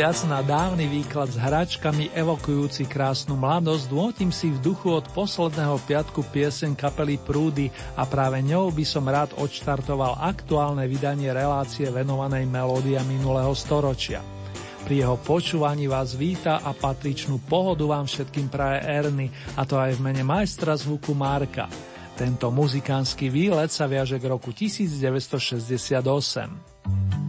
Mysliac na dávny výklad s hračkami evokujúci krásnu mladosť, dôtim si v duchu od posledného piatku piesen kapely Prúdy a práve ňou by som rád odštartoval aktuálne vydanie relácie venovanej melódia minulého storočia. Pri jeho počúvaní vás víta a patričnú pohodu vám všetkým praje Erny, a to aj v mene majstra zvuku Marka. Tento muzikánsky výlet sa viaže k roku 1968.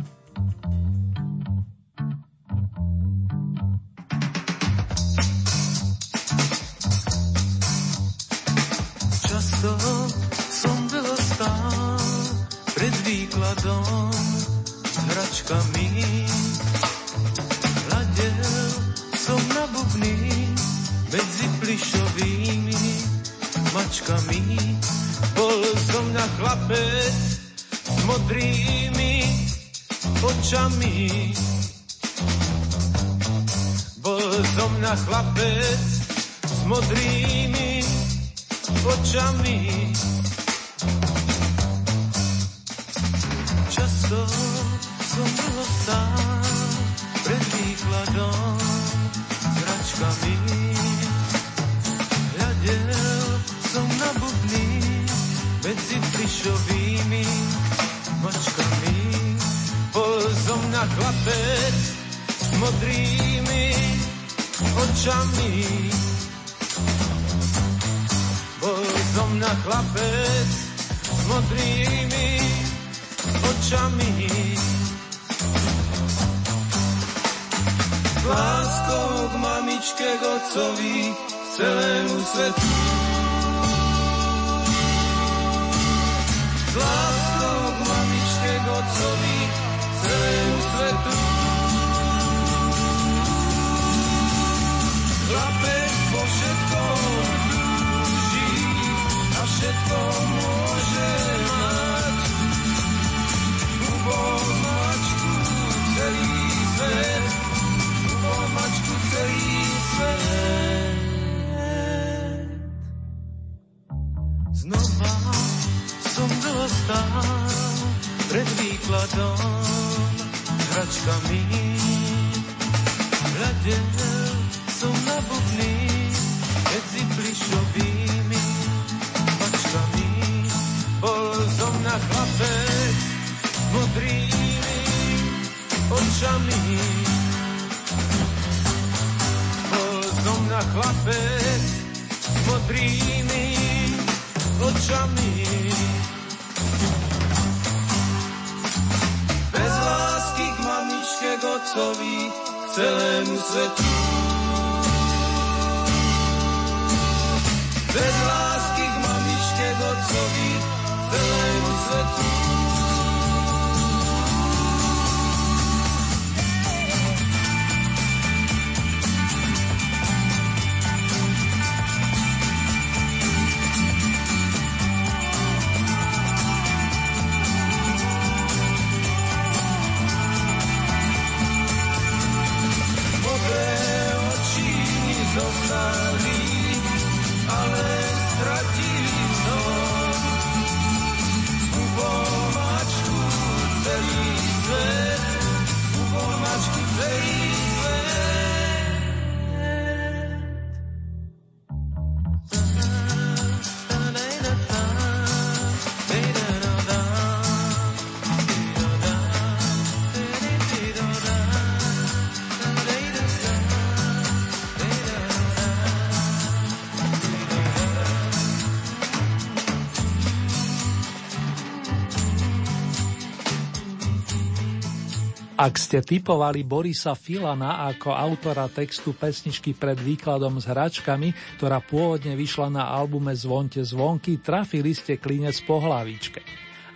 Ak ste typovali Borisa Filana ako autora textu pesničky pred výkladom s hračkami, ktorá pôvodne vyšla na albume Zvonte zvonky, trafili ste klinec po hlavičke.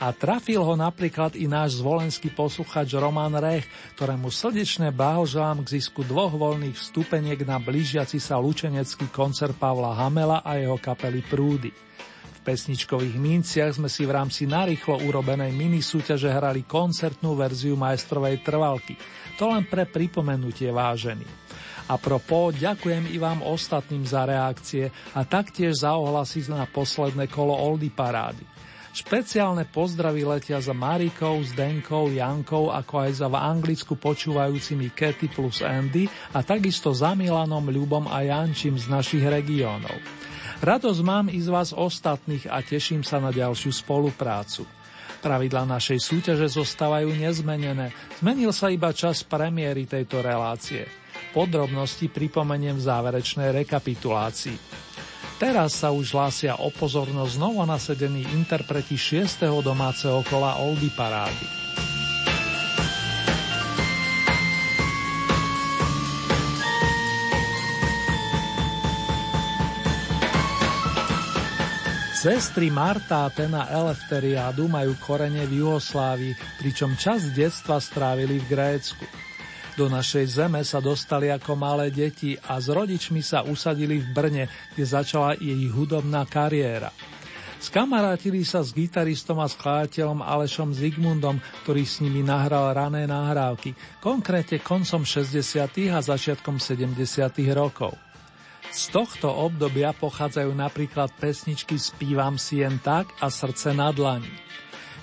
A trafil ho napríklad i náš zvolenský posluchač Roman Rech, ktorému srdečne blahoželám k zisku dvoch voľných vstupeniek na blížiaci sa lučenecký koncert Pavla Hamela a jeho kapely Prúdy. Pesničkových minciach sme si v rámci narýchlo urobenej mini súťaže hrali koncertnú verziu majstrovej trvalky. To len pre pripomenutie vážený. A propo, ďakujem i vám ostatným za reakcie a taktiež za ohlasy na posledné kolo Oldy parády. Špeciálne pozdravy letia za Marikou, Zdenkou, Jankou, ako aj za v Anglicku počúvajúcimi Katy plus Andy a takisto za Milanom, Ľubom a Jančím z našich regiónov. Radosť mám i z vás ostatných a teším sa na ďalšiu spoluprácu. Pravidla našej súťaže zostávajú nezmenené, zmenil sa iba čas premiéry tejto relácie. Podrobnosti pripomeniem v záverečnej rekapitulácii. Teraz sa už hlásia o pozornosť znovu nasedení interpreti 6. domáceho kola Oldy Parády. Sestry Marta a Tena Elefteriádu majú korene v Juhoslávii, pričom čas detstva strávili v Grécku. Do našej zeme sa dostali ako malé deti a s rodičmi sa usadili v Brne, kde začala jej hudobná kariéra. Skamarátili sa s gitaristom a skladateľom Alešom Zigmundom, ktorý s nimi nahral rané nahrávky, konkrétne koncom 60. a začiatkom 70. rokov. Z tohto obdobia pochádzajú napríklad pesničky Spívam si jen tak a Srdce na dlani.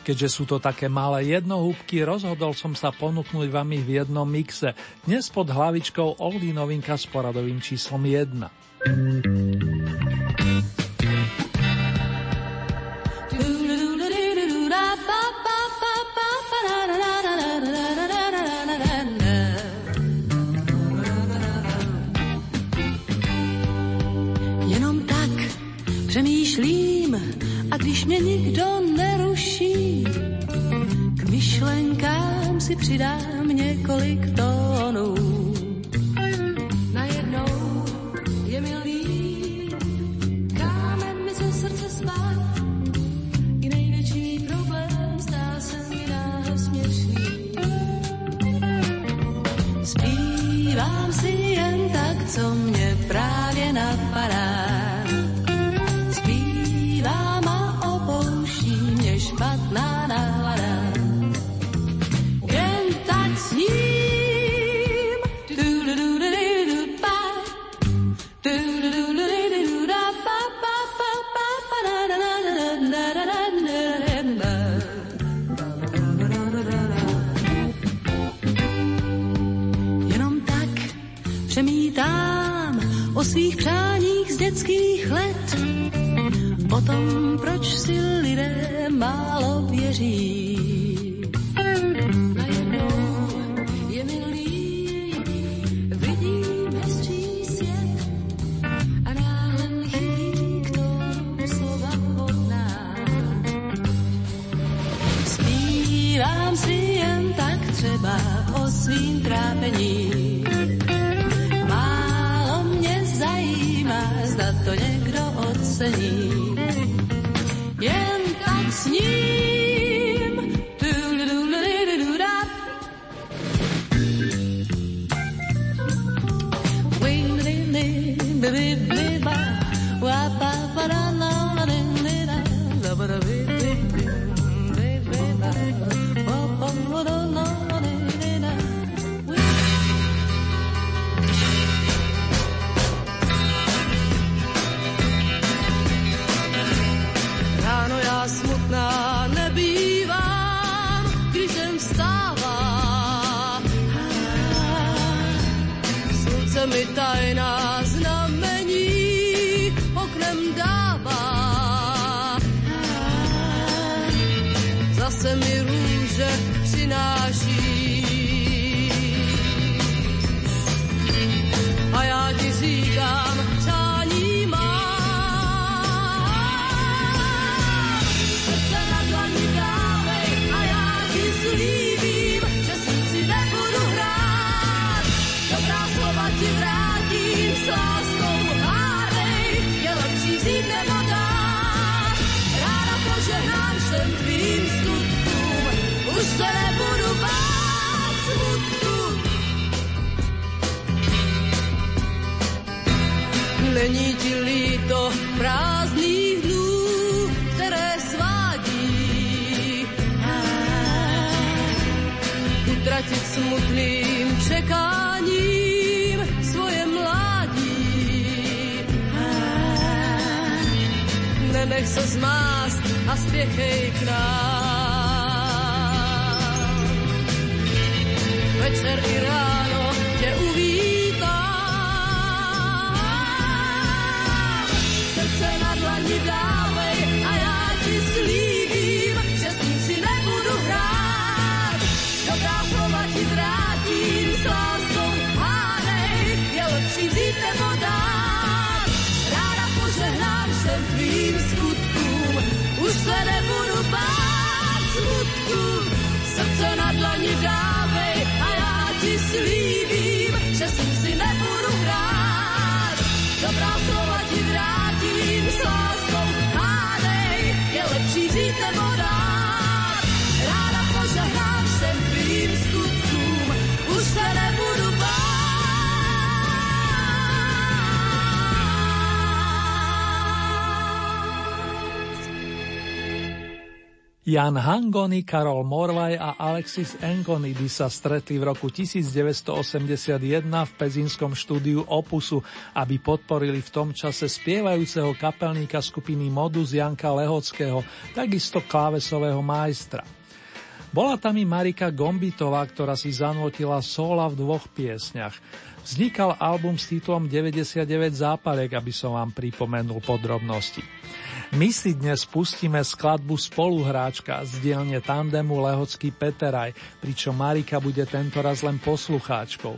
Keďže sú to také malé jednohúbky, rozhodol som sa ponúknuť vám ich v jednom mixe, dnes pod hlavičkou Oldy novinka s poradovým číslom 1. mě nikdo neruší, k myšlenkám si přidám několik tónů. Najednou je mi líp, kámen mi ze srdce spát, i největší problém zdá se mi náhle směšný. Zpívám si jen tak, co mě svých přáních z dětských let o tom, proč si lidé málo věří. Najednou je mi líp, vidím svět a náhle mi slova hodná. Zpívám si jen tak třeba o svým trápení. Ocení. vzít nebo dát. Smutným čekáním svoje mladí. Nenech sa zmásť a spiechej k nám. Srdce na dlani dávej a já ti slíbím, že s ním si nebudu Jan Hangony, Karol Morvaj a Alexis Engonidy sa stretli v roku 1981 v pezínskom štúdiu Opusu, aby podporili v tom čase spievajúceho kapelníka skupiny Modus Janka Lehockého, takisto klávesového majstra. Bola tam i Marika Gombitová, ktorá si zanotila sola v dvoch piesňach. Vznikal album s titulom 99 zápalek, aby som vám pripomenul podrobnosti. My si dnes pustíme skladbu Spoluhráčka z dielne tandemu Lehocký Peteraj, pričom Marika bude tentoraz len poslucháčkou.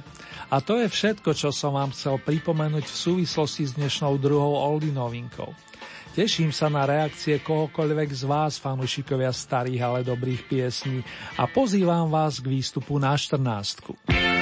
A to je všetko, čo som vám chcel pripomenúť v súvislosti s dnešnou druhou Oldy novinkou. Teším sa na reakcie kohokoľvek z vás, fanúšikovia starých, ale dobrých piesní a pozývam vás k výstupu na 14.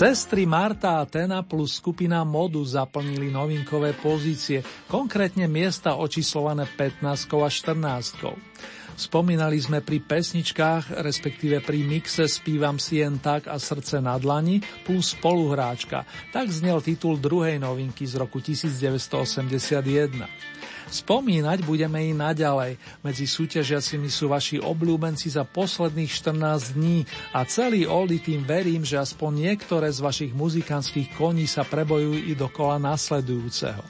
Sestry Marta a Tena plus skupina Modu zaplnili novinkové pozície, konkrétne miesta očíslované 15 a 14. Spomínali sme pri pesničkách, respektíve pri mixe Spívam si jen tak a srdce na dlani plus spoluhráčka. Tak znel titul druhej novinky z roku 1981. Spomínať budeme i naďalej. Medzi súťažiacimi sú vaši obľúbenci za posledných 14 dní a celý Oldy tým verím, že aspoň niektoré z vašich muzikantských koní sa prebojujú i do kola nasledujúceho.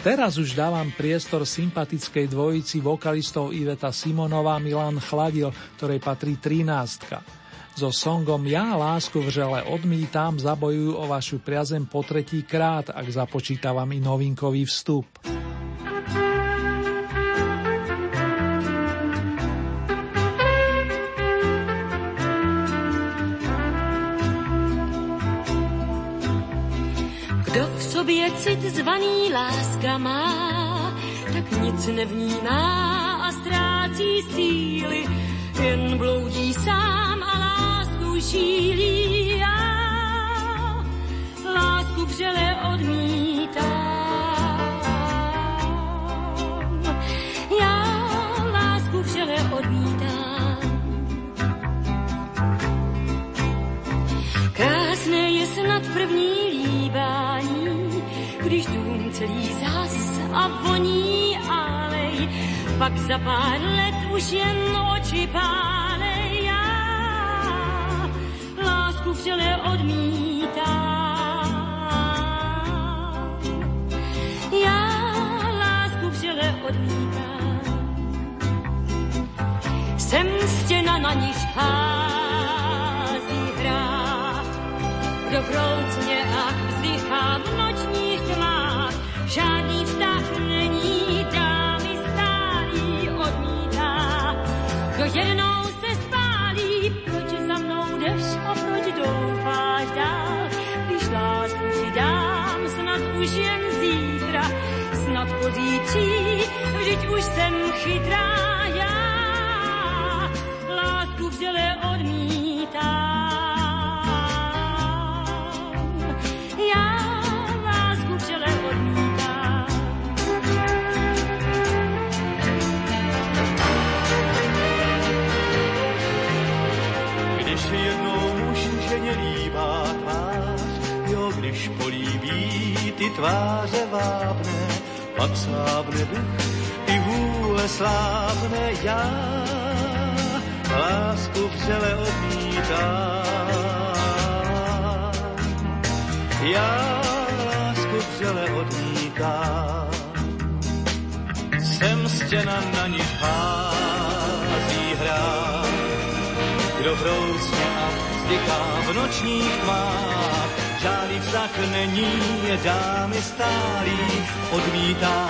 Teraz už dávam priestor sympatickej dvojici vokalistov Iveta Simonová Milan Chladil, ktorej patrí 13. So songom Ja lásku v žele odmítam zabojujú o vašu priazem po tretí krát, ak započítavam i novinkový vstup. Sobě cit zvaný láska má, tak nic nevnímá a ztrácí síly, jen bloudí sám a lásku šílí. Já lásku vřele odmítám. Pak za pár let už jen oči pálej. Já lásku vřele odmítám. Já lásku vřele odmítám. Jsem stěna, na níž hází hrách, dobroutně a vzdychá v nočních tmách. Žádný vztah není, jednou se spálí, proč za mnou jdeš a proč doufáš dál? Když lásku ti dám, snad už jen zítra, snad pozítří, vždyť už jsem chytrá já. Lásku vřele odmítám. Ty tváře vábné, pak slábne duch, i vůle slábne já, lásku vřele odmítám. Já lásku vřele odmítám. Jsem stěna, na níž hází hrát, kdo vroucně a vzdychá v nočních tmách. Žádný vztah není, dámy stálý odmítá.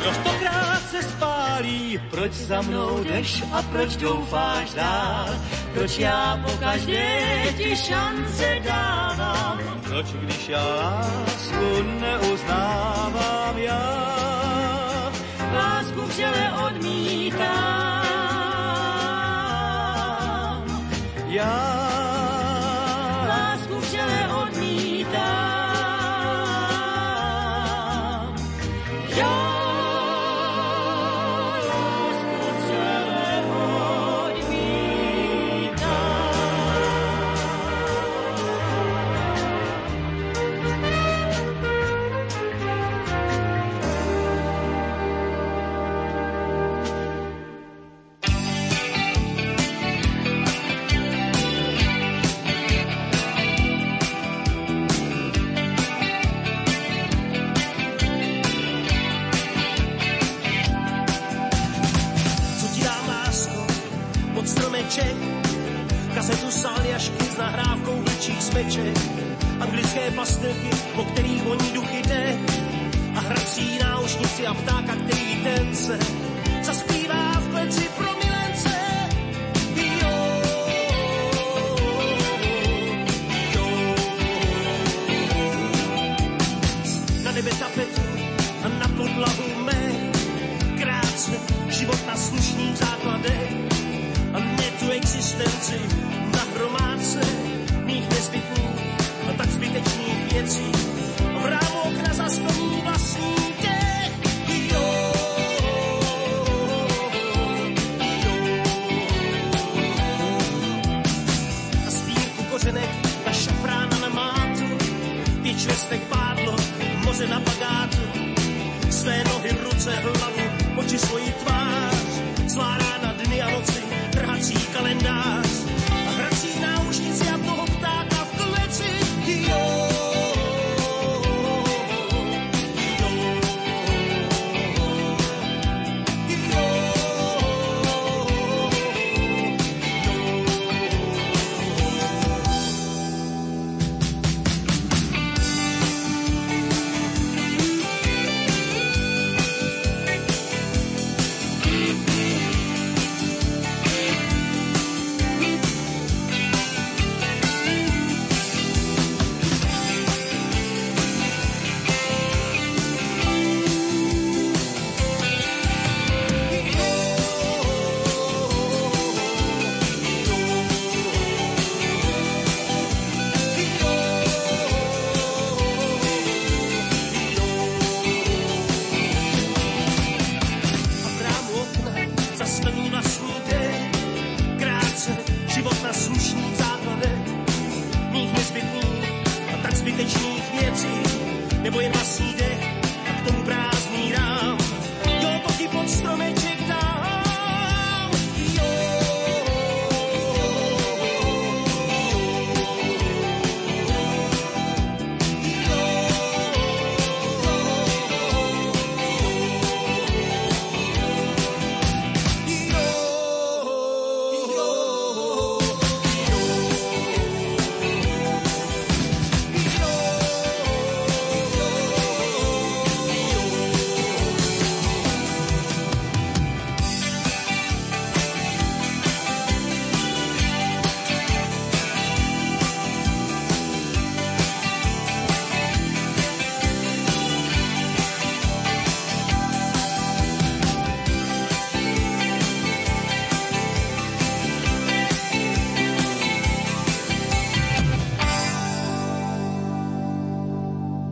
Kdo stokrát se spálí, proč za mnou jdeš a proč doufáš dál? Proč já po každé ti šance dávám? Proč když já lásku neuznávám já? Lásku vřele odmítám. Já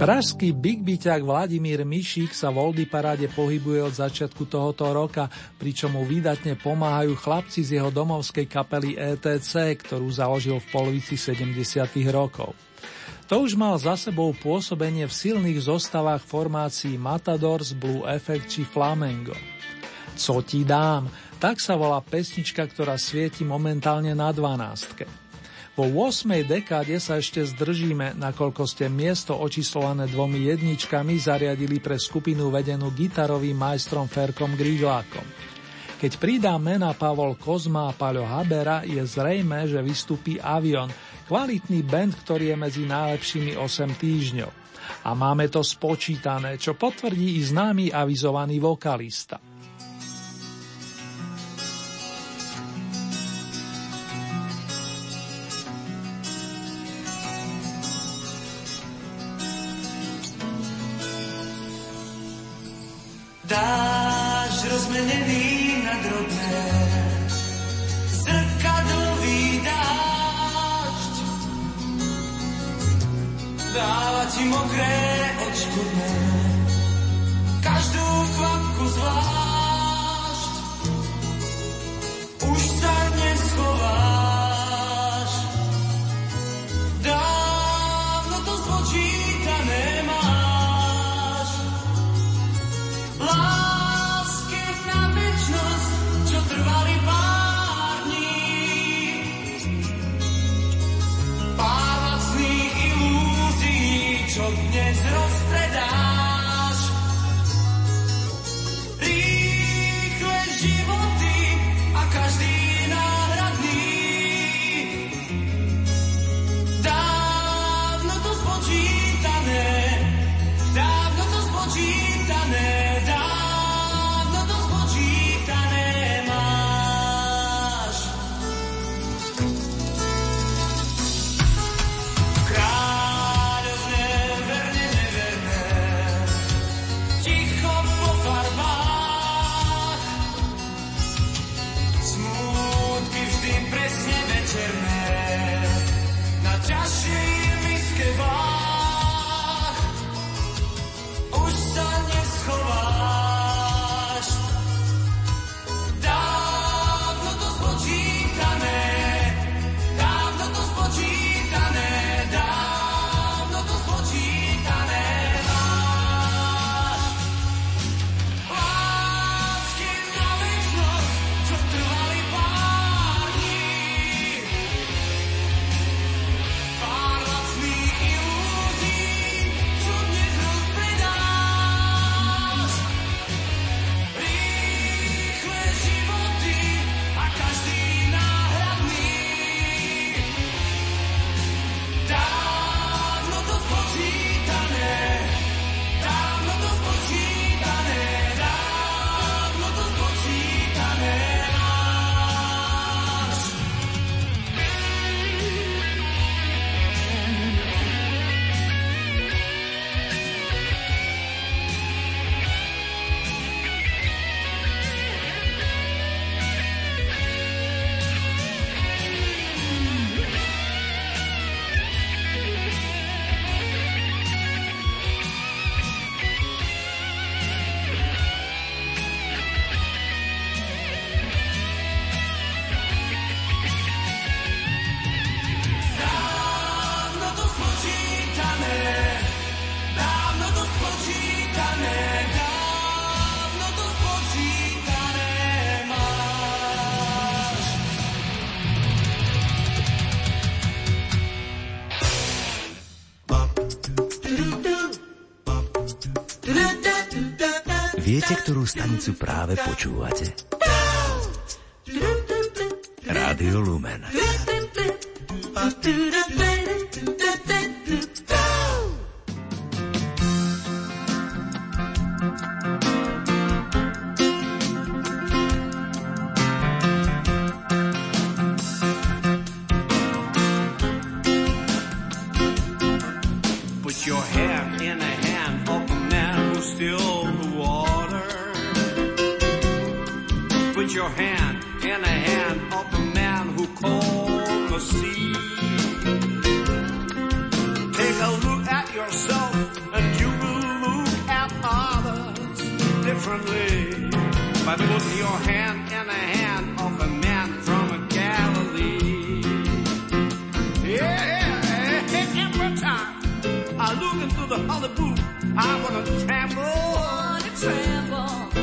Pražský Big Byťak Vladimír Mišík sa v Oldy paráde pohybuje od začiatku tohoto roka, pričom mu výdatne pomáhajú chlapci z jeho domovskej kapely ETC, ktorú založil v polovici 70. rokov. To už mal za sebou pôsobenie v silných zostavách formácií Matadors, Blue Effect či Flamengo. Co ti dám? Tak sa volá pesnička, ktorá svieti momentálne na 12. Po 8. dekáde sa ešte zdržíme, nakoľko ste miesto očíslované dvomi jedničkami zariadili pre skupinu vedenú gitarovým majstrom Ferkom Gríglákom. Keď pridá mena Pavol Kozma a Paľo Habera, je zrejme, že vystupí Avion, kvalitný band, ktorý je medzi najlepšími 8 týždňov. A máme to spočítané, čo potvrdí i známy avizovaný vokalista. Dáva ti mokré odškodné, každú kvapku zvlášť. Stanicu práve počúvate? Rádio Lumen. Put your hand in the hand of the man who stilled the your hand in the hand of the man who called the sea. Take a look at yourself and you will look at others differently. By putting your hand in the hand of a man from Galilee. Yeah, every time I look into the holy book, I wanna tremble. Wanna tremble.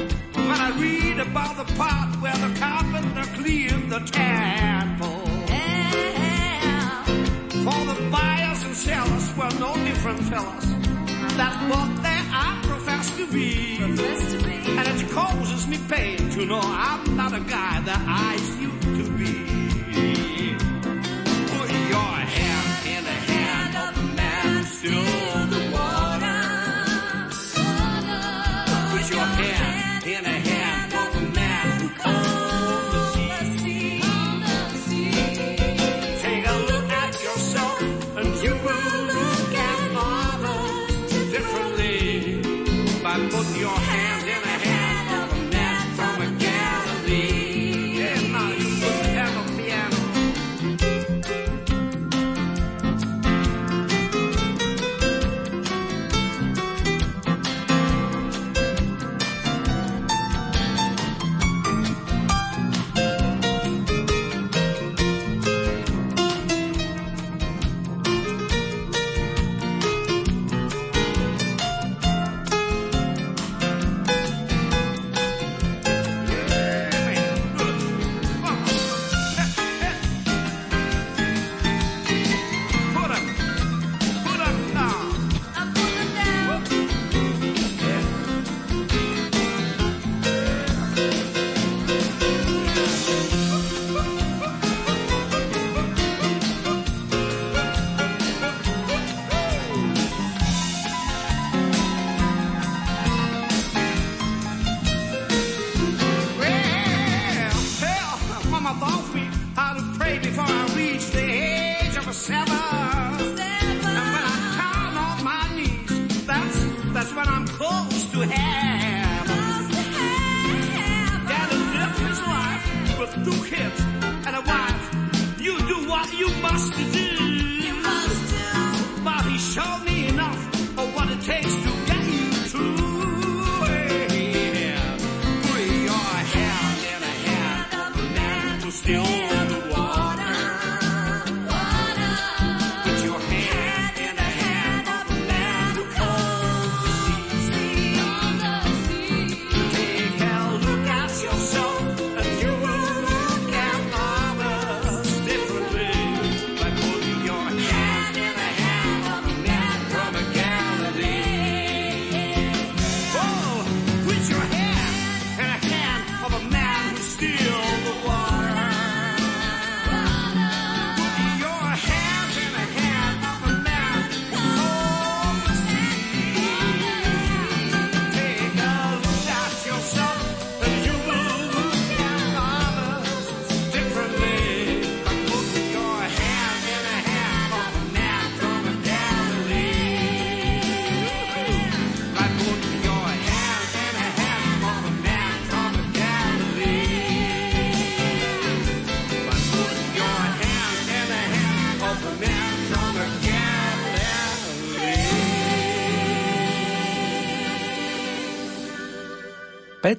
I read about the part where the carpenter cleared the temple. Yeah. For the buyers and sellers were no different fellas. That's what they are professed to be. Professed to be. And it causes me pain to know I'm not a guy that I used to be. Put your hand in the hand of the man who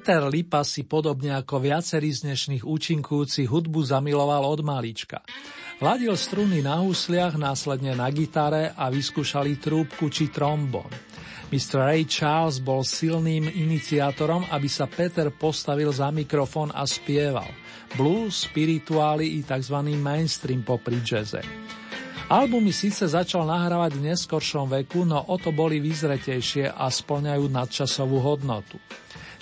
Peter Lipa si podobne ako viacerí z dnešných účinkujúcich hudbu zamiloval od malička. Vladil struny na husliach, následne na gitare a vyskúšali trúbku či trombón. Mr. Ray Charles bol silným iniciátorom, aby sa Peter postavil za mikrofón a spieval. Blues, spirituály i tzv. mainstream popri jazze. Albumy síce začal nahrávať v neskoršom veku, no o to boli vyzretejšie a splňajú nadčasovú hodnotu.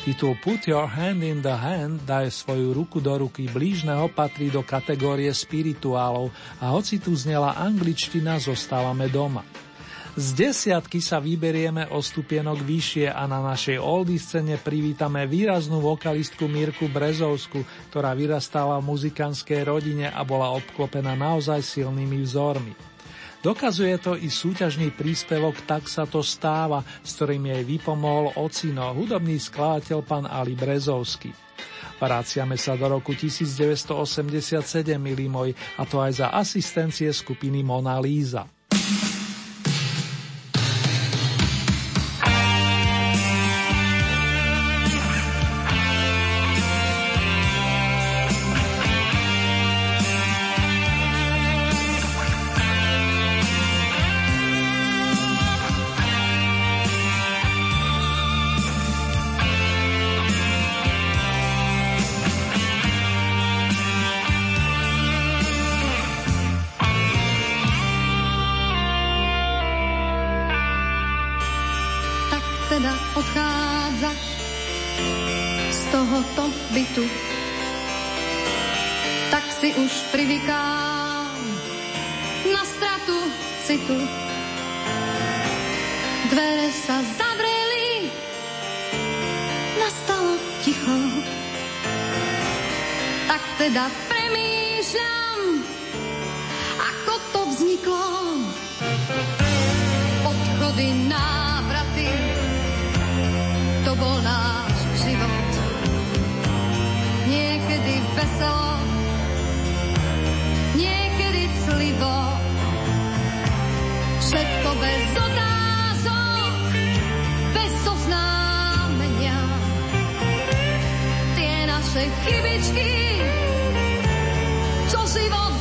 Titul Put Your Hand in the Hand, daj svoju ruku do ruky blížneho, patrí do kategórie spirituálov a hoci tu znela angličtina, zostávame doma. Z desiatky sa vyberieme o stupienok vyššie a na našej oldy scéne privítame výraznú vokalistku Mirku Brezovsku, ktorá vyrastala v muzikánskej rodine a bola obklopená naozaj silnými vzormi. Dokazuje to i súťažný príspevok Tak sa to stáva, s ktorým jej vypomohol ocino, hudobný skladateľ pán Ali Brezovský. Vraciame sa do roku 1987, milí môj, a to aj za asistencie skupiny Mona Lisa. tohoto bytu. Tak si už privykám na stratu citu. Dvere sa zavreli, nastalo ticho. Tak teda premýšľam, ako to vzniklo. Odchody nám niekedy veselo, niekedy clivo, všetko bez otázok, bez oznámenia. Tie naše chybičky, čo život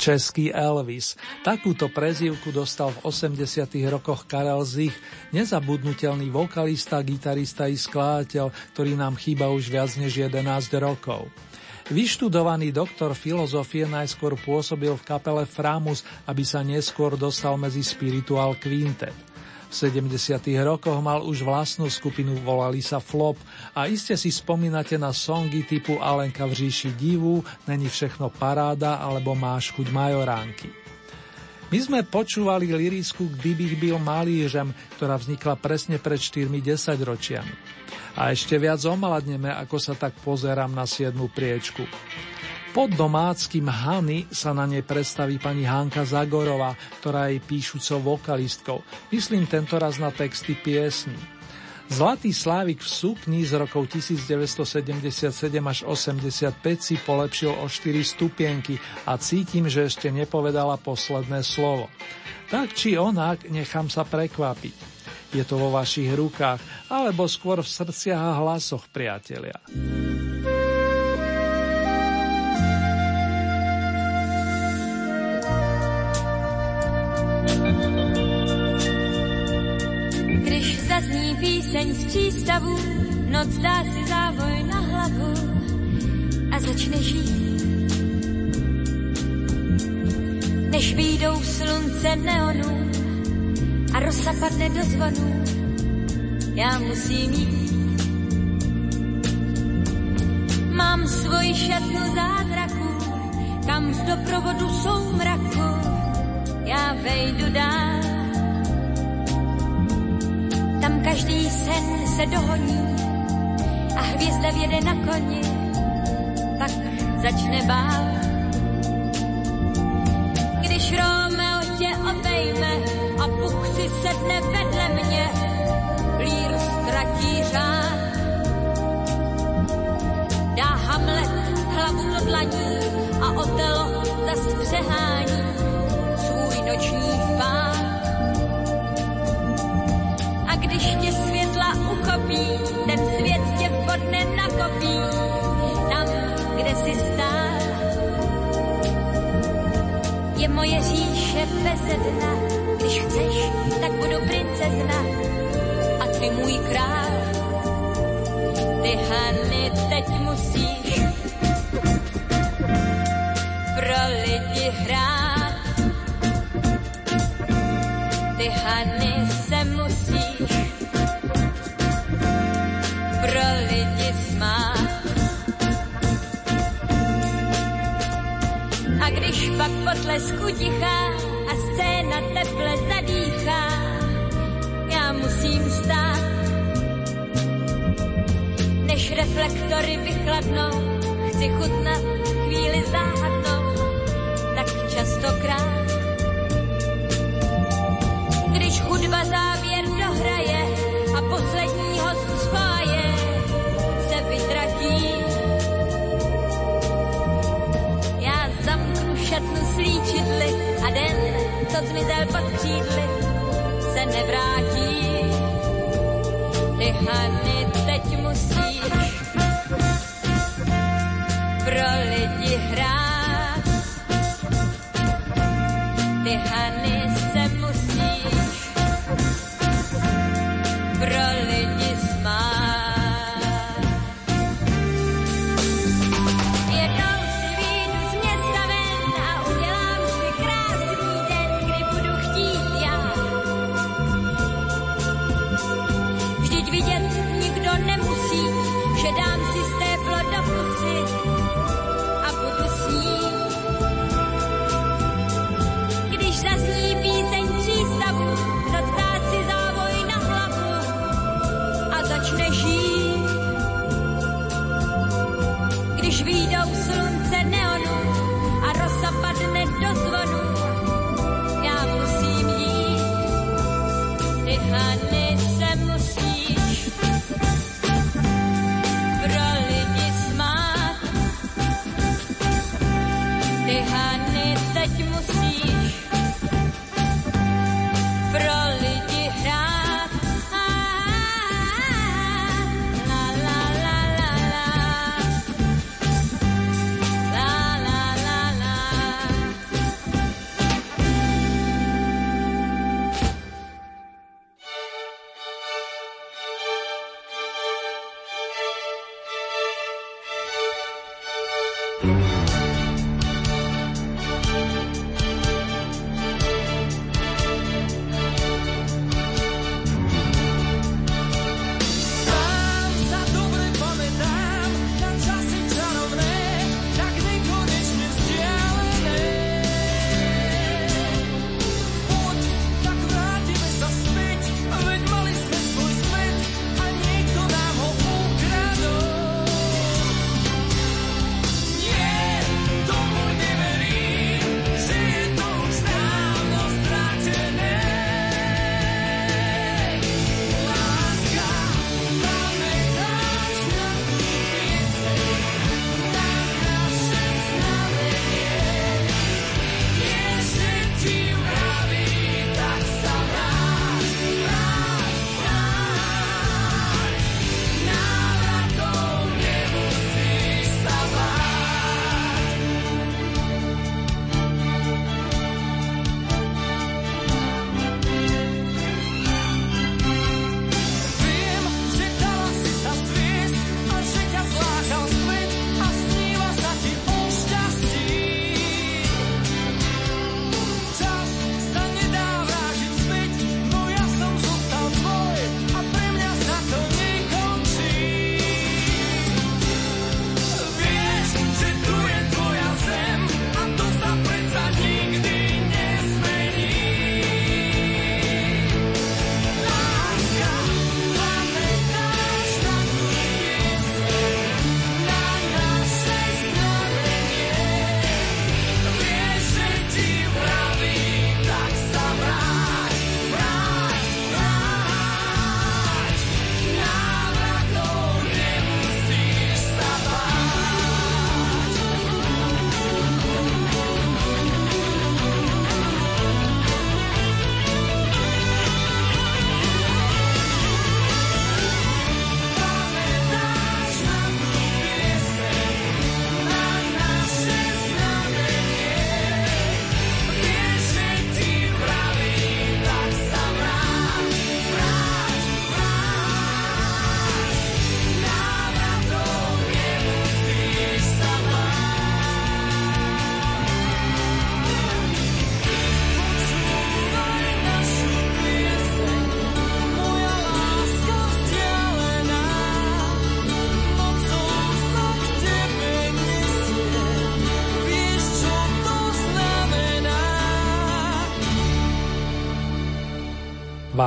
Český Elvis. Takúto prezývku dostal v 80. rokoch Karel Zich, nezabudnutelný vokalista, gitarista i skladateľ, ktorý nám chýba už viac než 11 rokov. Vyštudovaný doktor filozofie najskôr pôsobil v kapele Framus, aby sa neskôr dostal medzi Spiritual Quintet. V 70. rokoch mal už vlastnú skupinu, volali sa Flop a iste si spomínate na songy typu Alenka v říši divu, Není všechno paráda alebo Máš chuť majoránky. My sme počúvali lirisku Kdybych byl malířem, ktorá vznikla presne pred 4 10 ročiami. A ešte viac omaladneme, ako sa tak pozerám na 7. priečku. Pod domáckým Hany sa na nej predstaví pani Hanka Zagorová, ktorá je píšucou vokalistkou. Myslím tentoraz na texty piesní. Zlatý Slávik v sukni z rokov 1977 až 85 si polepšil o 4 stupienky a cítim, že ešte nepovedala posledné slovo. Tak či onak, nechám sa prekvapiť. Je to vo vašich rukách, alebo skôr v srdciach a hlasoch, priatelia. Píseň z přístavu, noc dá si závoj na hlavu a začne žít. Než výjdou slunce neonů a rosa padne do zvonů, já musím jít. Mám svoji šatnu zázraků doprovodu soumraku já vejdu dál. Každý sen se dohoní a hvězda vjede na koni, tak začne bál. Když Romeo tě obejme a Bůh si sedne vedle mě, lír ztratí řád. Dá Hamlet hlavu do dlaní a Otelo zas přehání moje říše beze když chceš, tak budu princezna a ty můj král. Ty Hany teď musíš pak potlesku tichá a scéna teple zadýchá, já musím stát. Než reflektory vychladnou, chci chutnat chvíli záhadnou, tak častokrát. Šatnu slíčidly a den, co zmizel pod křídly, se nevrátí. Ty Hany teď musíš pro lidi hrát. Ty Hany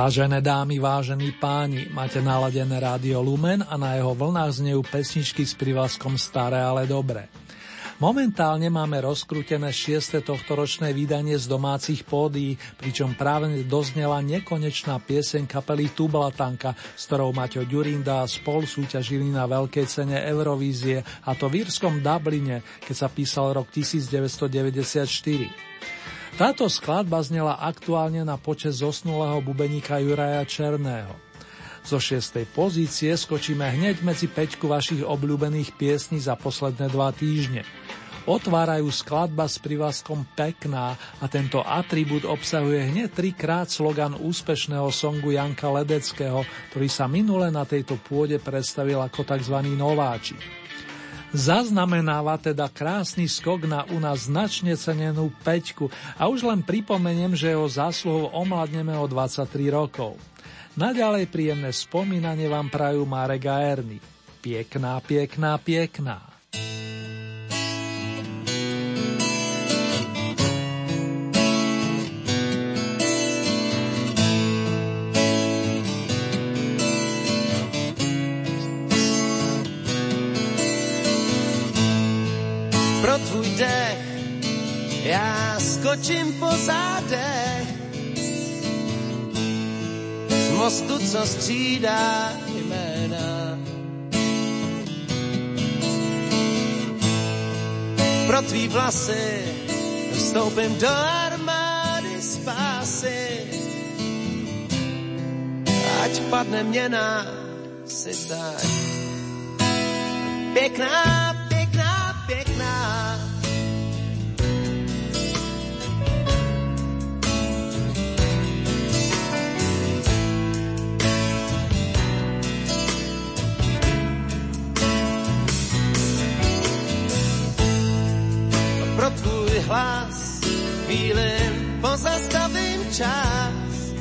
Vážené dámy, vážení páni, máte naladené rádio Lumen a na jeho vlnách znejú pesničky s privlaskom Staré, ale dobré. Momentálne máme rozkrútené šieste tohtoročné vydanie z domácich pódií, pričom práve doznela nekonečná pieseň kapely Tublatanka, s ktorou Maťo Ďurinda spolu súťažili na veľkej cene Eurovízie, a to v írskom Dubline, keď sa písal rok 1994. Táto skladba znela aktuálne na počet zosnulého bubeníka Juraja Černého. Zo šiestej pozície skočíme hneď medzi peťku vašich obľúbených piesní za posledné dva týždne. Otvárajú skladba s privlaskom Pekná a tento atribút obsahuje hneď trikrát slogan úspešného songu Janka Ledeckého, ktorý sa minule na tejto pôde predstavil ako tzv. nováčik. Zaznamenáva teda krásny skok na u nás značne cenenú peťku a už len pripomeniem, že jeho zásluhou omladneme o 23 rokov. Naďalej príjemné spomínanie vám prajú Marek a Erny. Piekná, piekná, piekná. Skočím po zádech z mostu, co střídá jména. Pro tvý vlasy vstoupím do armády spásy. Ať padne měna, si tak pěkná, pěkná, pěkná. Hlas, chvílim pozastavím čas.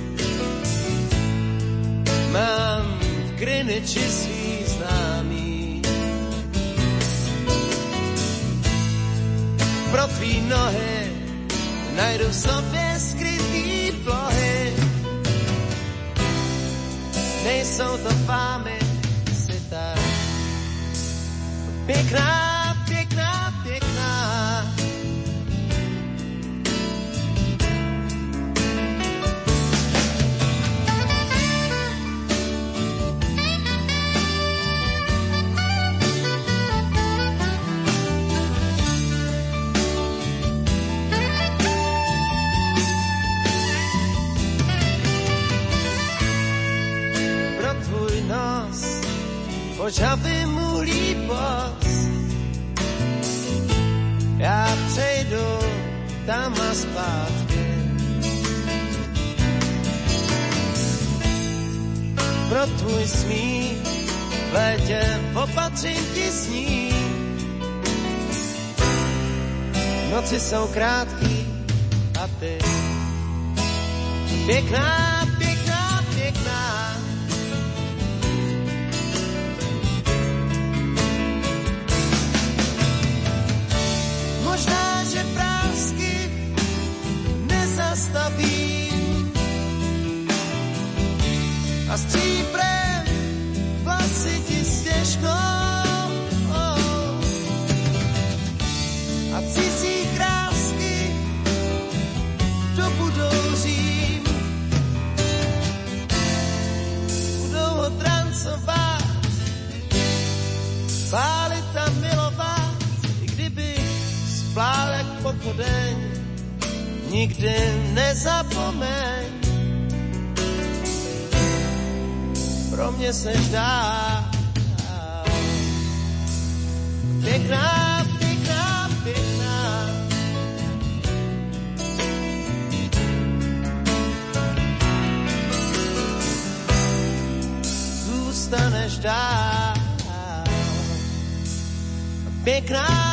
Mám v Greenwichi svý známý. Pro tvý nohy najdu v sobě skrytý plohy. Nejsou to fámy, si tak pěkná žhavy mu lípost. Já přejdu tam a zpátky. Pro tvůj smích v létě opatřím ti sní. Noci jsou krátký a ty pěkná Pěkná, pěkná, pěkná. Zůstaneš dál. Pěkná,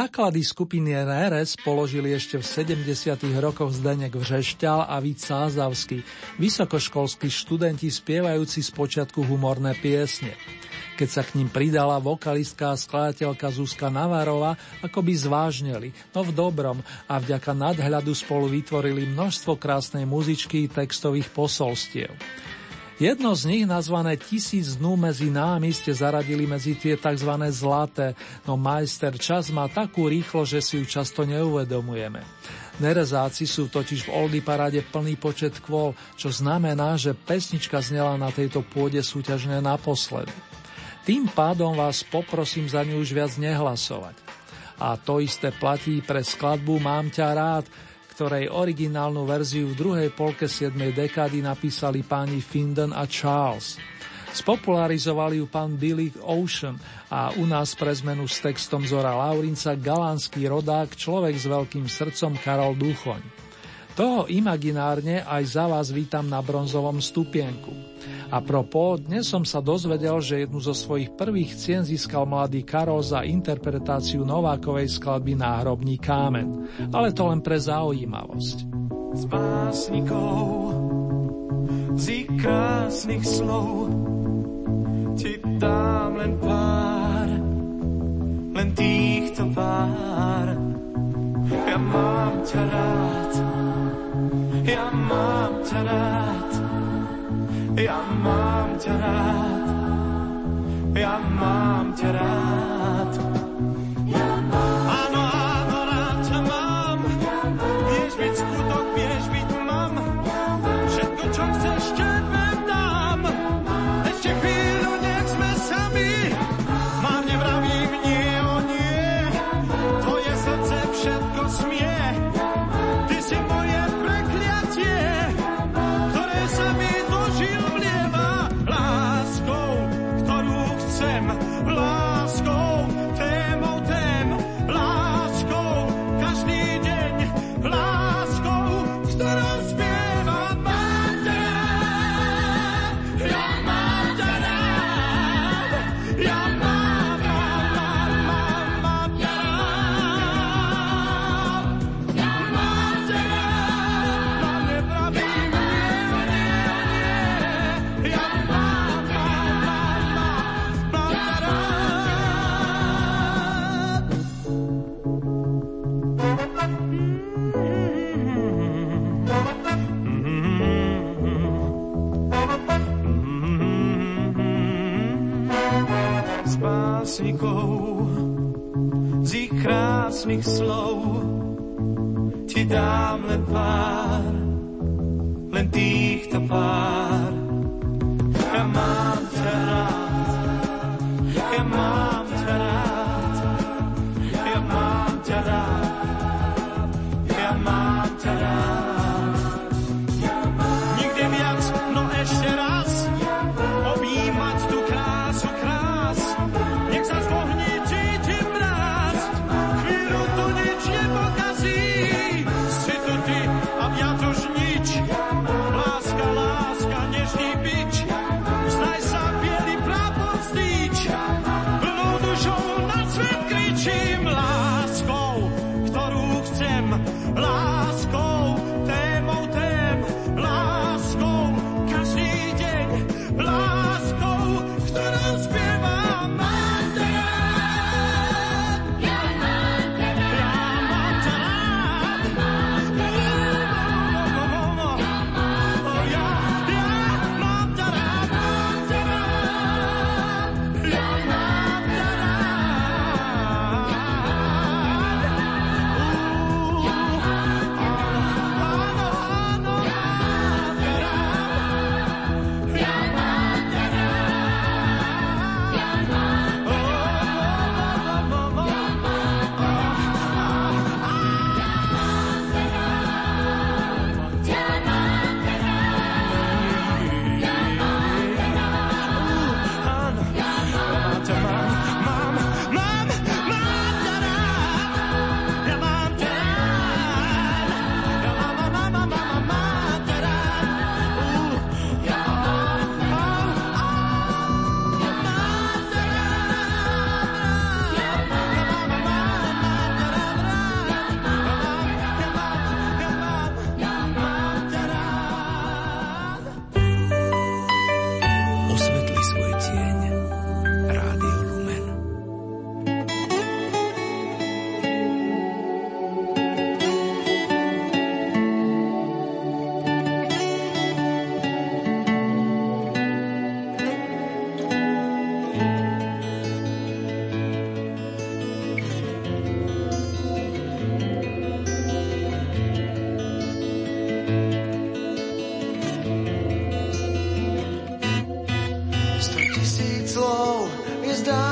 Základy skupiny NRS položili ešte v 70. rokoch Zdenek Vřešťal a Vít Sázavský, vysokoškolskí študenti spievajúci spočiatku humorné piesne. Keď sa k ním pridala vokalistka a skladateľka Zuzka Navarova, ako by zvážneli, no v dobrom a vďaka nadhľadu spolu vytvorili množstvo krásnej muzičky i textových posolstiev. Jedno z nich, nazvané Tisíc dnú medzi námi, ste zaradili medzi tie tzv. zlaté, no majster čas má takú rýchlo, že si ju často neuvedomujeme. Nerezáci sú totiž v Oldy parade plný počet kvôl, čo znamená, že pesnička znela na tejto pôde súťažne naposledy. Tým pádom vás poprosím za ňu už viac nehlasovať. A to isté platí pre skladbu Mám ťa rád, ktorej originálnu verziu v druhej polke 7. dekády napísali páni Findon a Charles. Spopularizovali ju pán Billy Ocean a u nás pre zmenu s textom Zora Laurinca galánsky rodák, človek s veľkým srdcom Karol Duchoň. Toho imaginárne aj za vás vítam na bronzovom stupienku. A propo, dnes som sa dozvedel, že jednu zo svojich prvých cien získal mladý Karol za interpretáciu Novákovej skladby Náhrobní kámen, ale to len pre zaujímavosť. z básnikov, z krásnych slov. Ti dám len pár, len týchto pár. Ja mám ťa rád, ja mám ťa rád, ja mám ťa rád, ja mám ťa rád. Básnikov, z ich krásnych slov ti dám len pár, len týchto pár.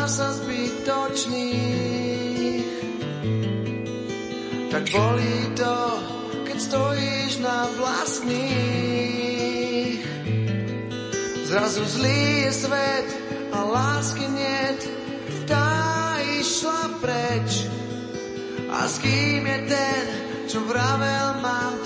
Sa zbytočných. Tak bolí to, keď stojíš na vlastných. Zrazu zlý je svet a lásky niet, tá išla preč. A s kým je ten, čo vravel, mám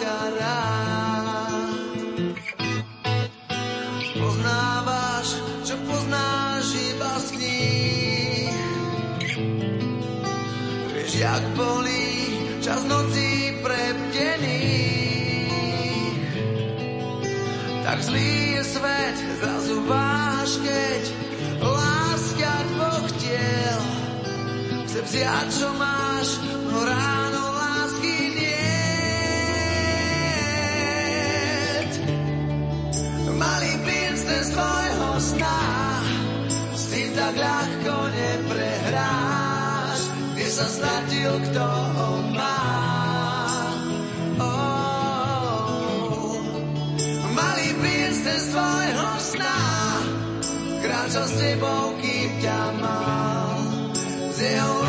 jak bolí čas nocí prebdených. Tak zlý je svet, zrazu váš, keď láska dvoch tiel chce vziať, čo máš, no ráno lásky niet. Malý princ ten z tvojho sna, s tým tak ľahko sa stratil, kto ho má. Oh, malý princ ten z tvojho sna, kráčal s tebou, kým ťa mal, s jeho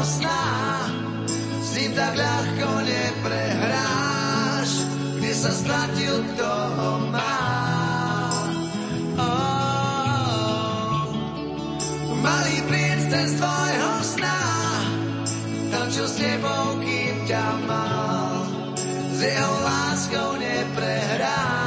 s ním tak ľahko neprehráš, kde sa stratil, kto má. Oh, malý princ ten z tvojho sna, tam čo s tebou, kým ťa mal, s jeho láskou neprehráš.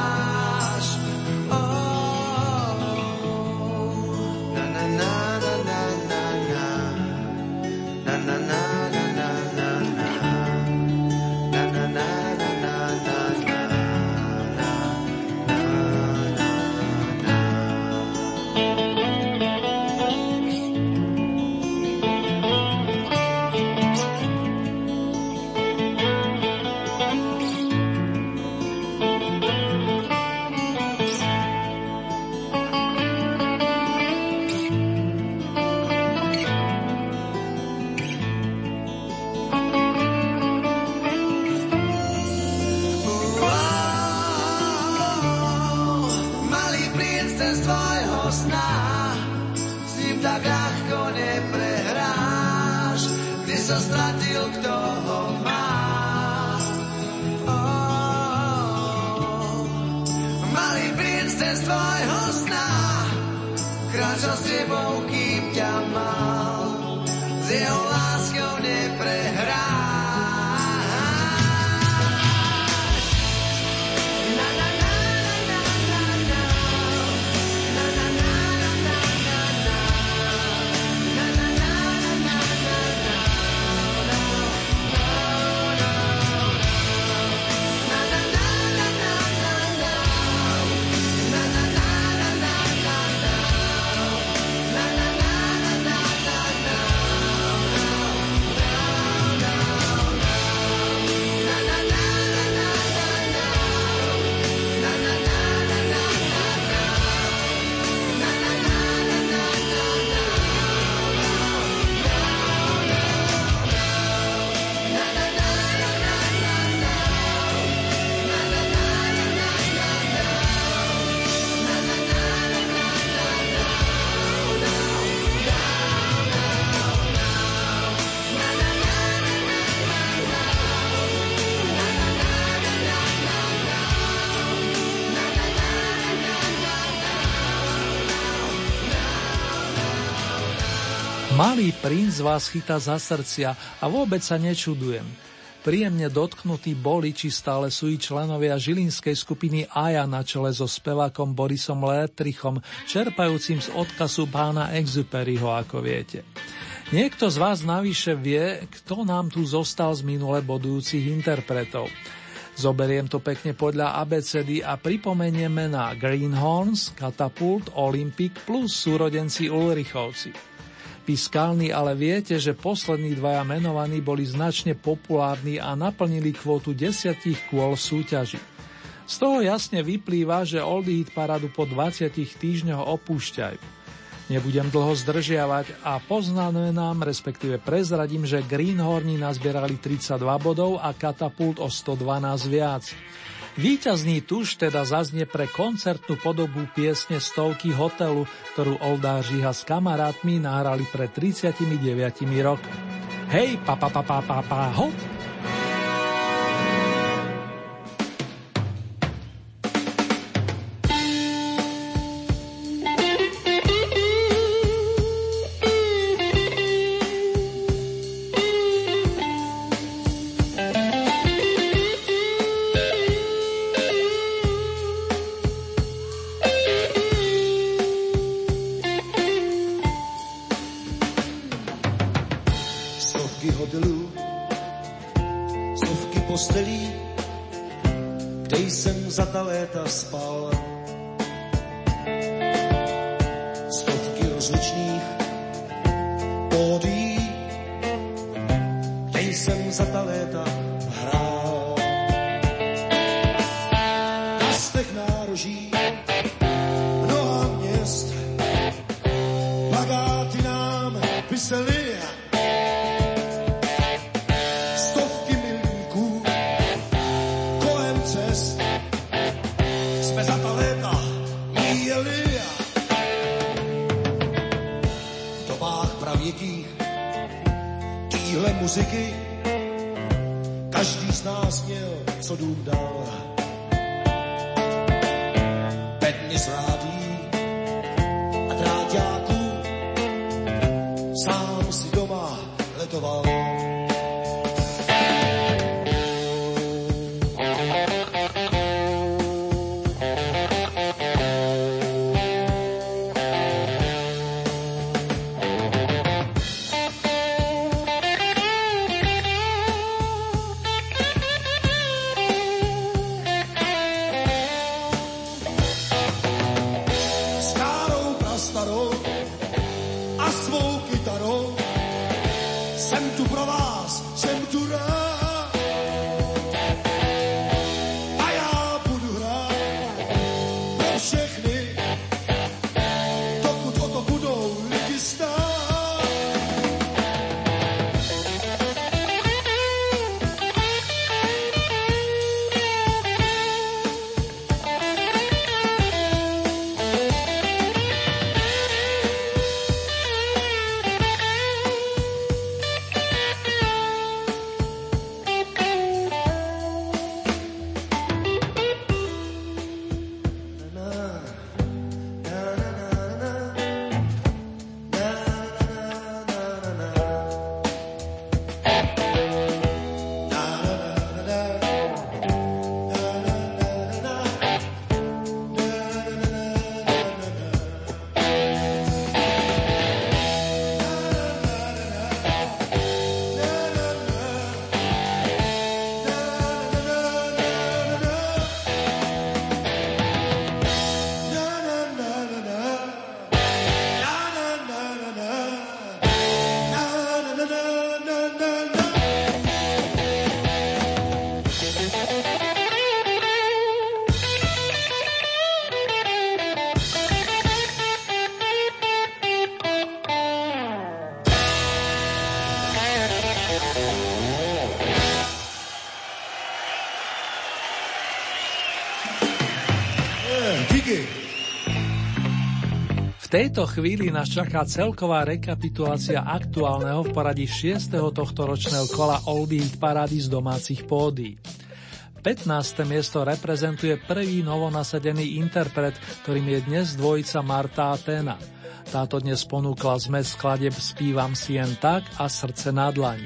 Malý princ vás chytá za srdcia a vôbec sa nečudujem. Príjemne dotknutí boli, či stále sú i členovia žilinskej skupiny Aja na čele so spevákom Borisom Létrichom, čerpajúcim z odkazu pána Exuperyho, ako viete. Niekto z vás navyše vie, kto nám tu zostal z minule bodujúcich interpretov. Zoberiem to pekne podľa ABCD a pripomenieme na Greenhorns, Catapult, Olympic plus súrodenci Ulrichovci. Vy ale viete, že poslední dvaja menovaní boli značne populárni a naplnili kvótu desiatich kôl súťaži. Z toho jasne vyplýva, že Oldie Hit paradu po 20 týždňoch opúšťajú. Nebudem dlho zdržiavať a poznané nám, respektíve prezradím, že Greenhorni nazbierali 32 bodov a Katapult o 112 viac. Výťazný tuž teda zaznie pre koncertnú podobu piesne Stovky hotelu, ktorú Oldá Žiha s kamarátmi nahrali pred 39 rokmi. Hej, pa pa pa pa pa hop! Tejto chvíli nás čaká celková rekapitulácia aktuálneho v poradí 6. tohto ročného kola Oldie parády z domácich pódy. 15. miesto reprezentuje prvý novonasadený interpret, ktorým je dnes dvojica Marta Atena. Táto dnes ponúkla zmes skladeb Spívam si jen tak a Srdce na dlaň.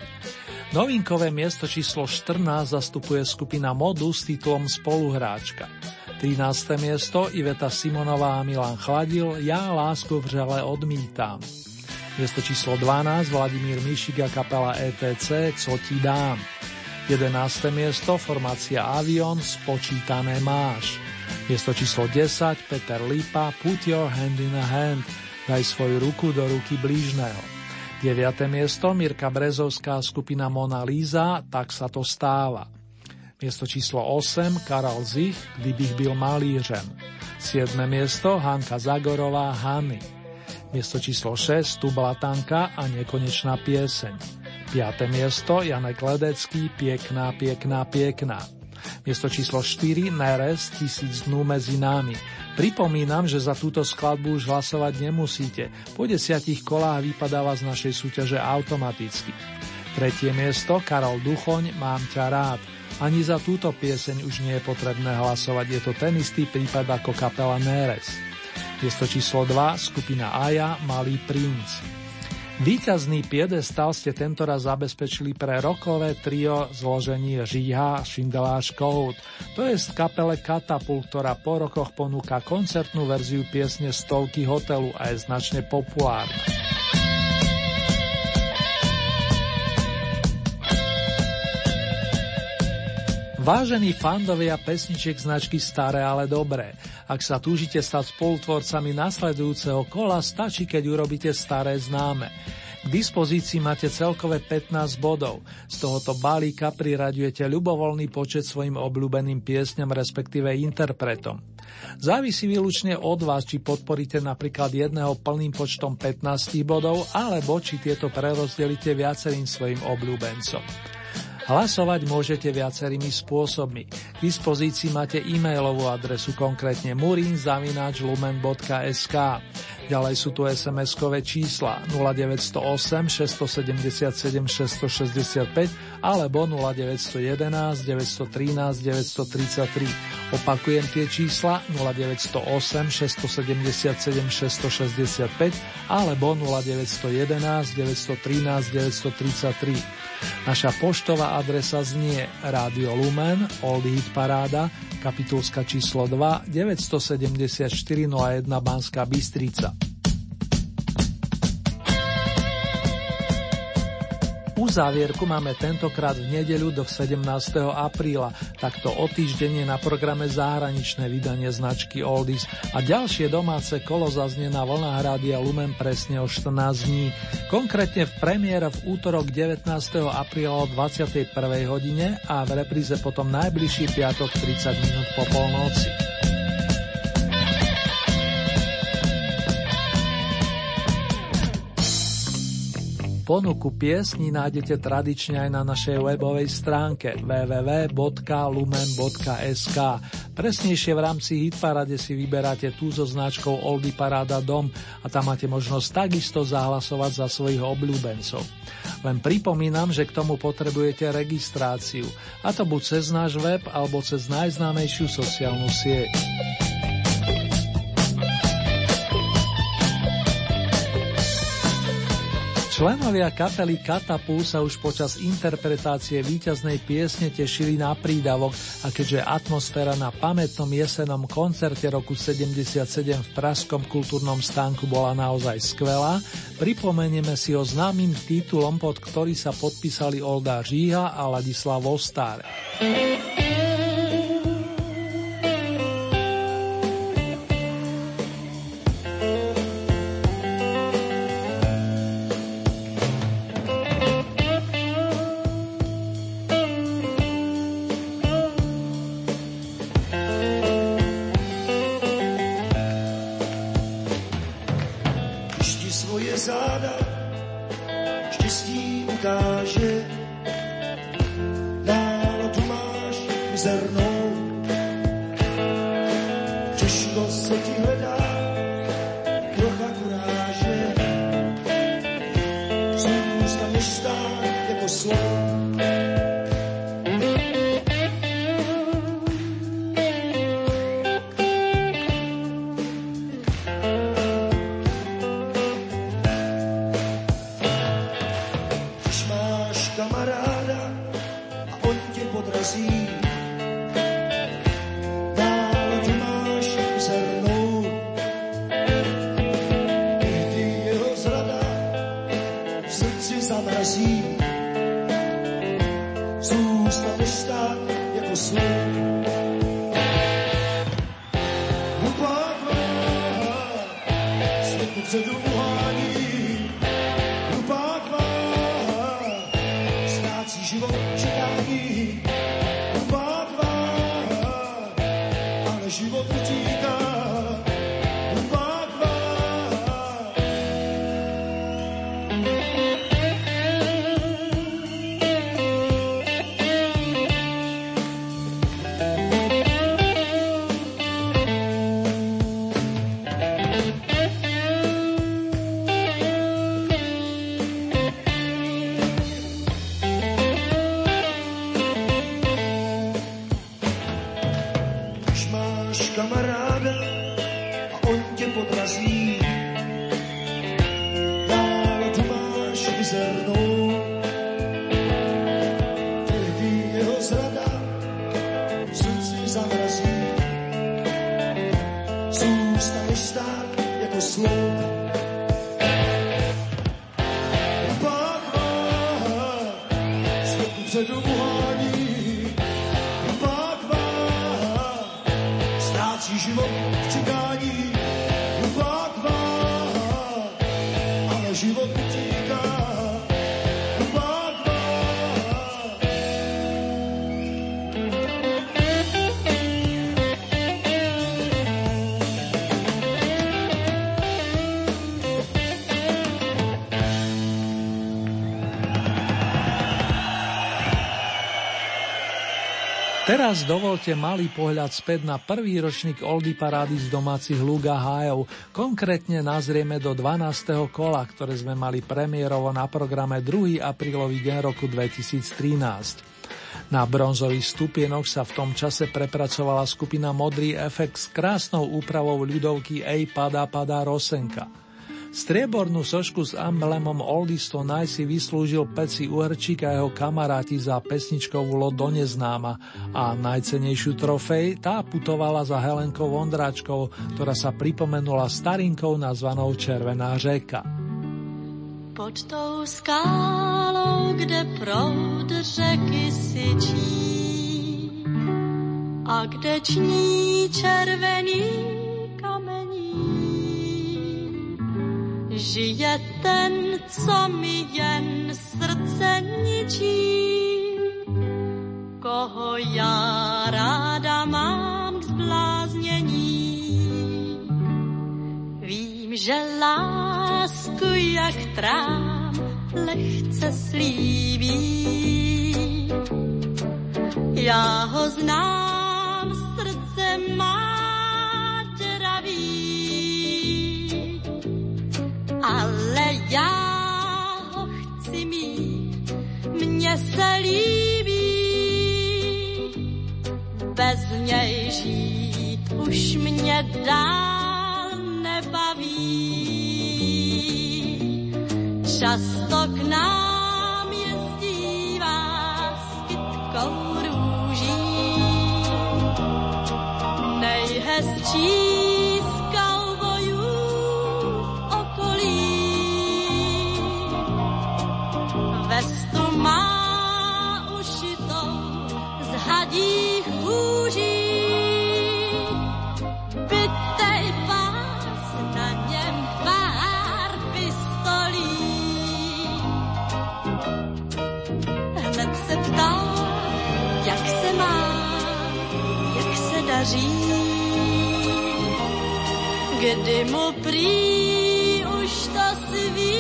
Novinkové miesto číslo 14 zastupuje skupina Modu s titulom Spoluhráčka. 13. miesto Iveta Simonová a Milan Chladil Ja lásku v žele odmítam. Miesto číslo 12 Vladimír Mišik a kapela ETC Co ti dám. 11. miesto formácia Avion Spočítané máš. Miesto číslo 10 Peter Lipa Put your hand in a hand Daj svoju ruku do ruky blížneho. 9. miesto Mirka Brezovská skupina Mona Lisa Tak sa to stáva. Miesto číslo 8 Karol Zich Kdybych byl malířem. 7. miesto Hanka Zagorová Hany. Miesto číslo 6 Tu Blatanka a nekonečná pieseň. 5. miesto Janek Ledecký Piekná, piekná, piekná. Miesto číslo 4 Neres Tisíc dnú medzi nami. Pripomínam, že za túto skladbu už hlasovať nemusíte. Po desiatich kolách vypadáva z našej súťaže automaticky. Tretie miesto Karol Duchoň Mám ťa rád. Ani za túto pieseň už nie je potrebné hlasovať, je to ten istý prípad ako kapela Neres. Miesto číslo 2 skupina Aja Malý princ. Výťazný piedestal ste tentoraz zabezpečili pre rokové trio zložení Žíha Šindeláš Kohout, to je z kapele Katapult, ktorá po rokoch ponúka koncertnú verziu piesne Stovky hotelu a je značne populárna. Vážení fandovia pesničiek značky Staré, ale dobré. Ak sa túžite stať spolutvorcami nasledujúceho kola, stačí, keď urobíte staré známe. K dispozícii máte celkové 15 bodov. Z tohoto balíka priraďujete ľubovoľný počet svojim obľúbeným piesňam, respektíve interpretom. Závisí výlučne od vás, či podporíte napríklad jedného plným počtom 15 bodov, alebo či tieto prerozdelíte viacerým svojim obľúbencom. Hlasovať môžete viacerými spôsobmi. K dispozícii máte e-mailovú adresu, konkrétne murinzavináčlumen.sk. Ďalej sú tu SMS-kové čísla 0908 677 665 alebo 0911 913 933. Opakujem tie čísla 0908 677 665 alebo 0911 913 933. Naša poštová adresa znie Radio Lumen, Old Hit Paráda, kapitulska číslo 2, 974 01 Banská Bystrica. Uzávierku máme tentokrát v nedeľu do 17. apríla, takto o týždeň je na programe zahraničné vydanie značky Oldies a ďalšie domáce kolo zaznie na vlnách Rádia Lumen presne o 14 dní. Konkrétne v premiére v útorok 19. apríla o 21. hodine a v repríze potom najbližší piatok 30 minút po polnoci. Ponuku piesní nájdete tradične aj na našej webovej stránke www.lumen.sk. Presnejšie v rámci Hitparade si vyberáte tú so značkou Oldy Paráda Dom a tam máte možnosť takisto zahlasovať za svojich obľúbencov. Len pripomínam, že k tomu potrebujete registráciu, a to buď cez náš web alebo cez najznámejšiu sociálnu sieť. Členovia kapely Katapu sa už počas interpretácie víťaznej piesne tešili na prídavok a keďže atmosféra na pamätnom jesenom koncerte roku 77 v Pražskom kultúrnom stánku bola naozaj skvelá, pripomenieme si ho známym titulom, pod ktorý sa podpísali Olda Žíha a Ladislav Ostár. Teraz dovolte malý pohľad späť na prvý ročník Oldy parády z domácich Luga hájov. Konkrétne nazrieme do 12. kola, ktoré sme mali premiérovo na programe 2. aprílový deň roku 2013. Na bronzový stupienok sa v tom čase prepracovala skupina Modrý efekt s krásnou úpravou ľudovky Ej padá padá Rosenka. Striebornú sošku s emblemom Oldies to Night si vyslúžil Peci Uherčík a jeho kamaráti za pesničkovú loď do neznáma a najcenejšiu trofej tá putovala za Helenkou Vondráčkou, ktorá sa pripomenula starinkou nazvanou Červená řeka. Pod tou skálou, kde proud řeky syčí a kde ční červený kamení, žije ten, co mi jen srdce ničí, koho já ráda mám k zbláznění. Vím, že lásku jak trám lehce slíbí. Já ho znám, ale já ho chci mít, mně se líbí. Bez něj žít už mě dál nebaví. Často k nám jezdívá s kytkou růží. Nejhezčí Kdy mu prý už to svý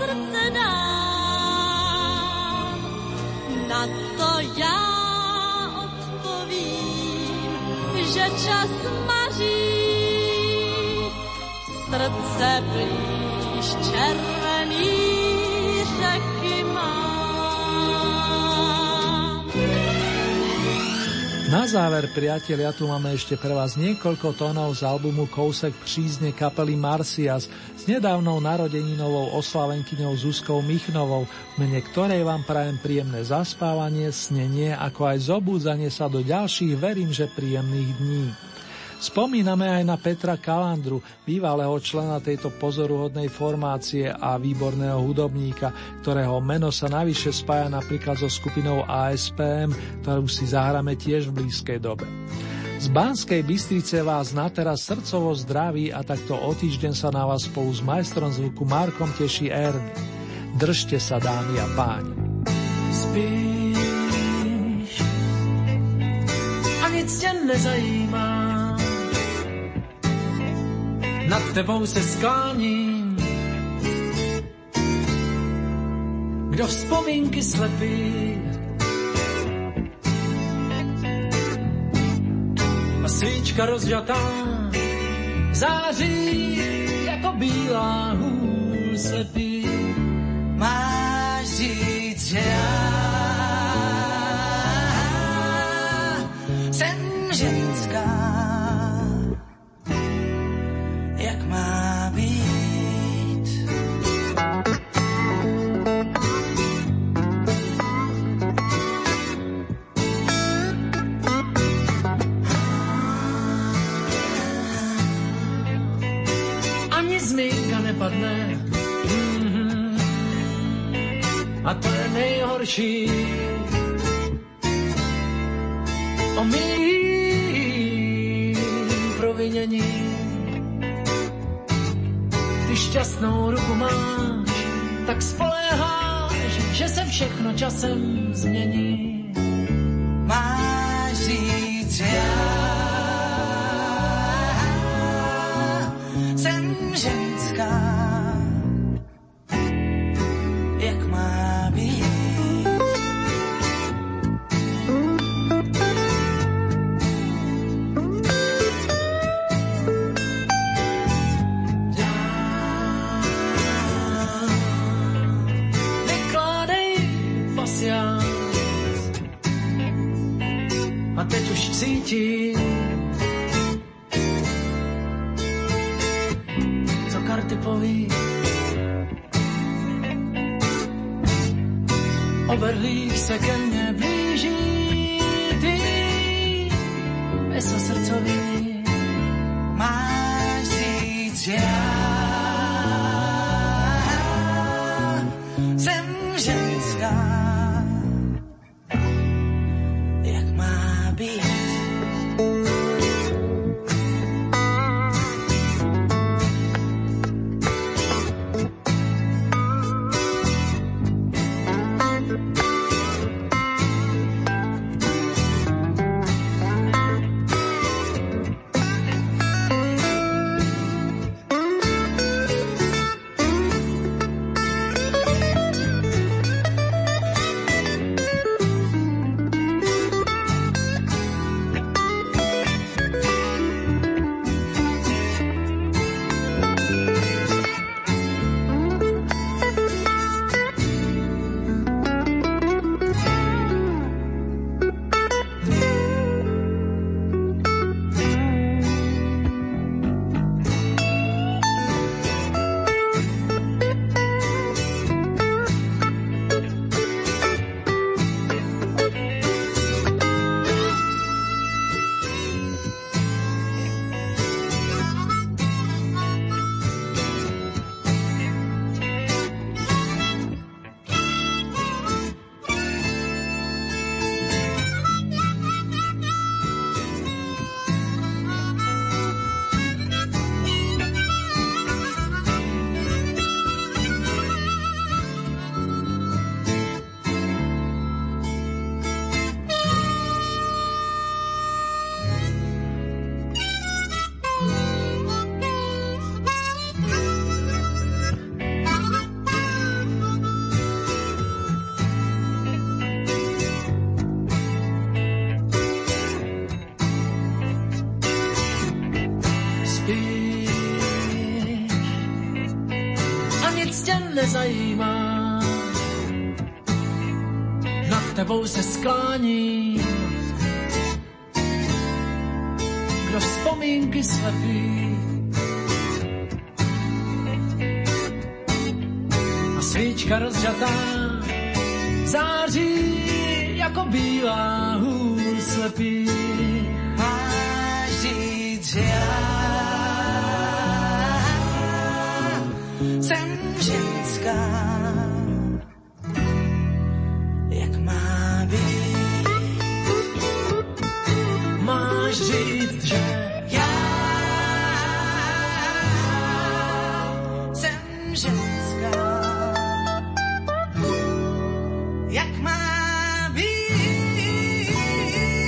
srdce dám, na to já odpovím, že čas maří. Srdce blíž červený Na záver, priatelia, tu máme ešte pre vás niekoľko tónov z albumu Kousek přízne kapely Marcias s nedávnou narodeninovou oslavenkyňou Zuzkou Michnovou, mene ktorej vám prajem príjemné zaspávanie, snenie, ako aj zobúdzanie sa do ďalších, verím, že príjemných dní. Spomíname aj na Petra Kalandru, bývalého člena tejto pozoruhodnej formácie a výborného hudobníka, ktorého meno sa navyše spája napríklad so skupinou ASPM, ktorú si zahráme tiež v blízkej dobe. Z Banskej Bystrice vás na teraz srdcovo zdraví a takto o týždeň sa na vás spolu s majstrom zvuku Markom teší Erny. Držte sa dámy a páni. Spíš a nic tě nezajímá. Nad tebou se skláním, kdo vzpomínky slepí. A svíčka rozžatá září jako bílá hůl slepý. Máš říct, že já A to je nejhorší. O mým provinění. Ty šťastnou ruku máš, tak spoléháš, že se všechno časem změní. Máš říct, já again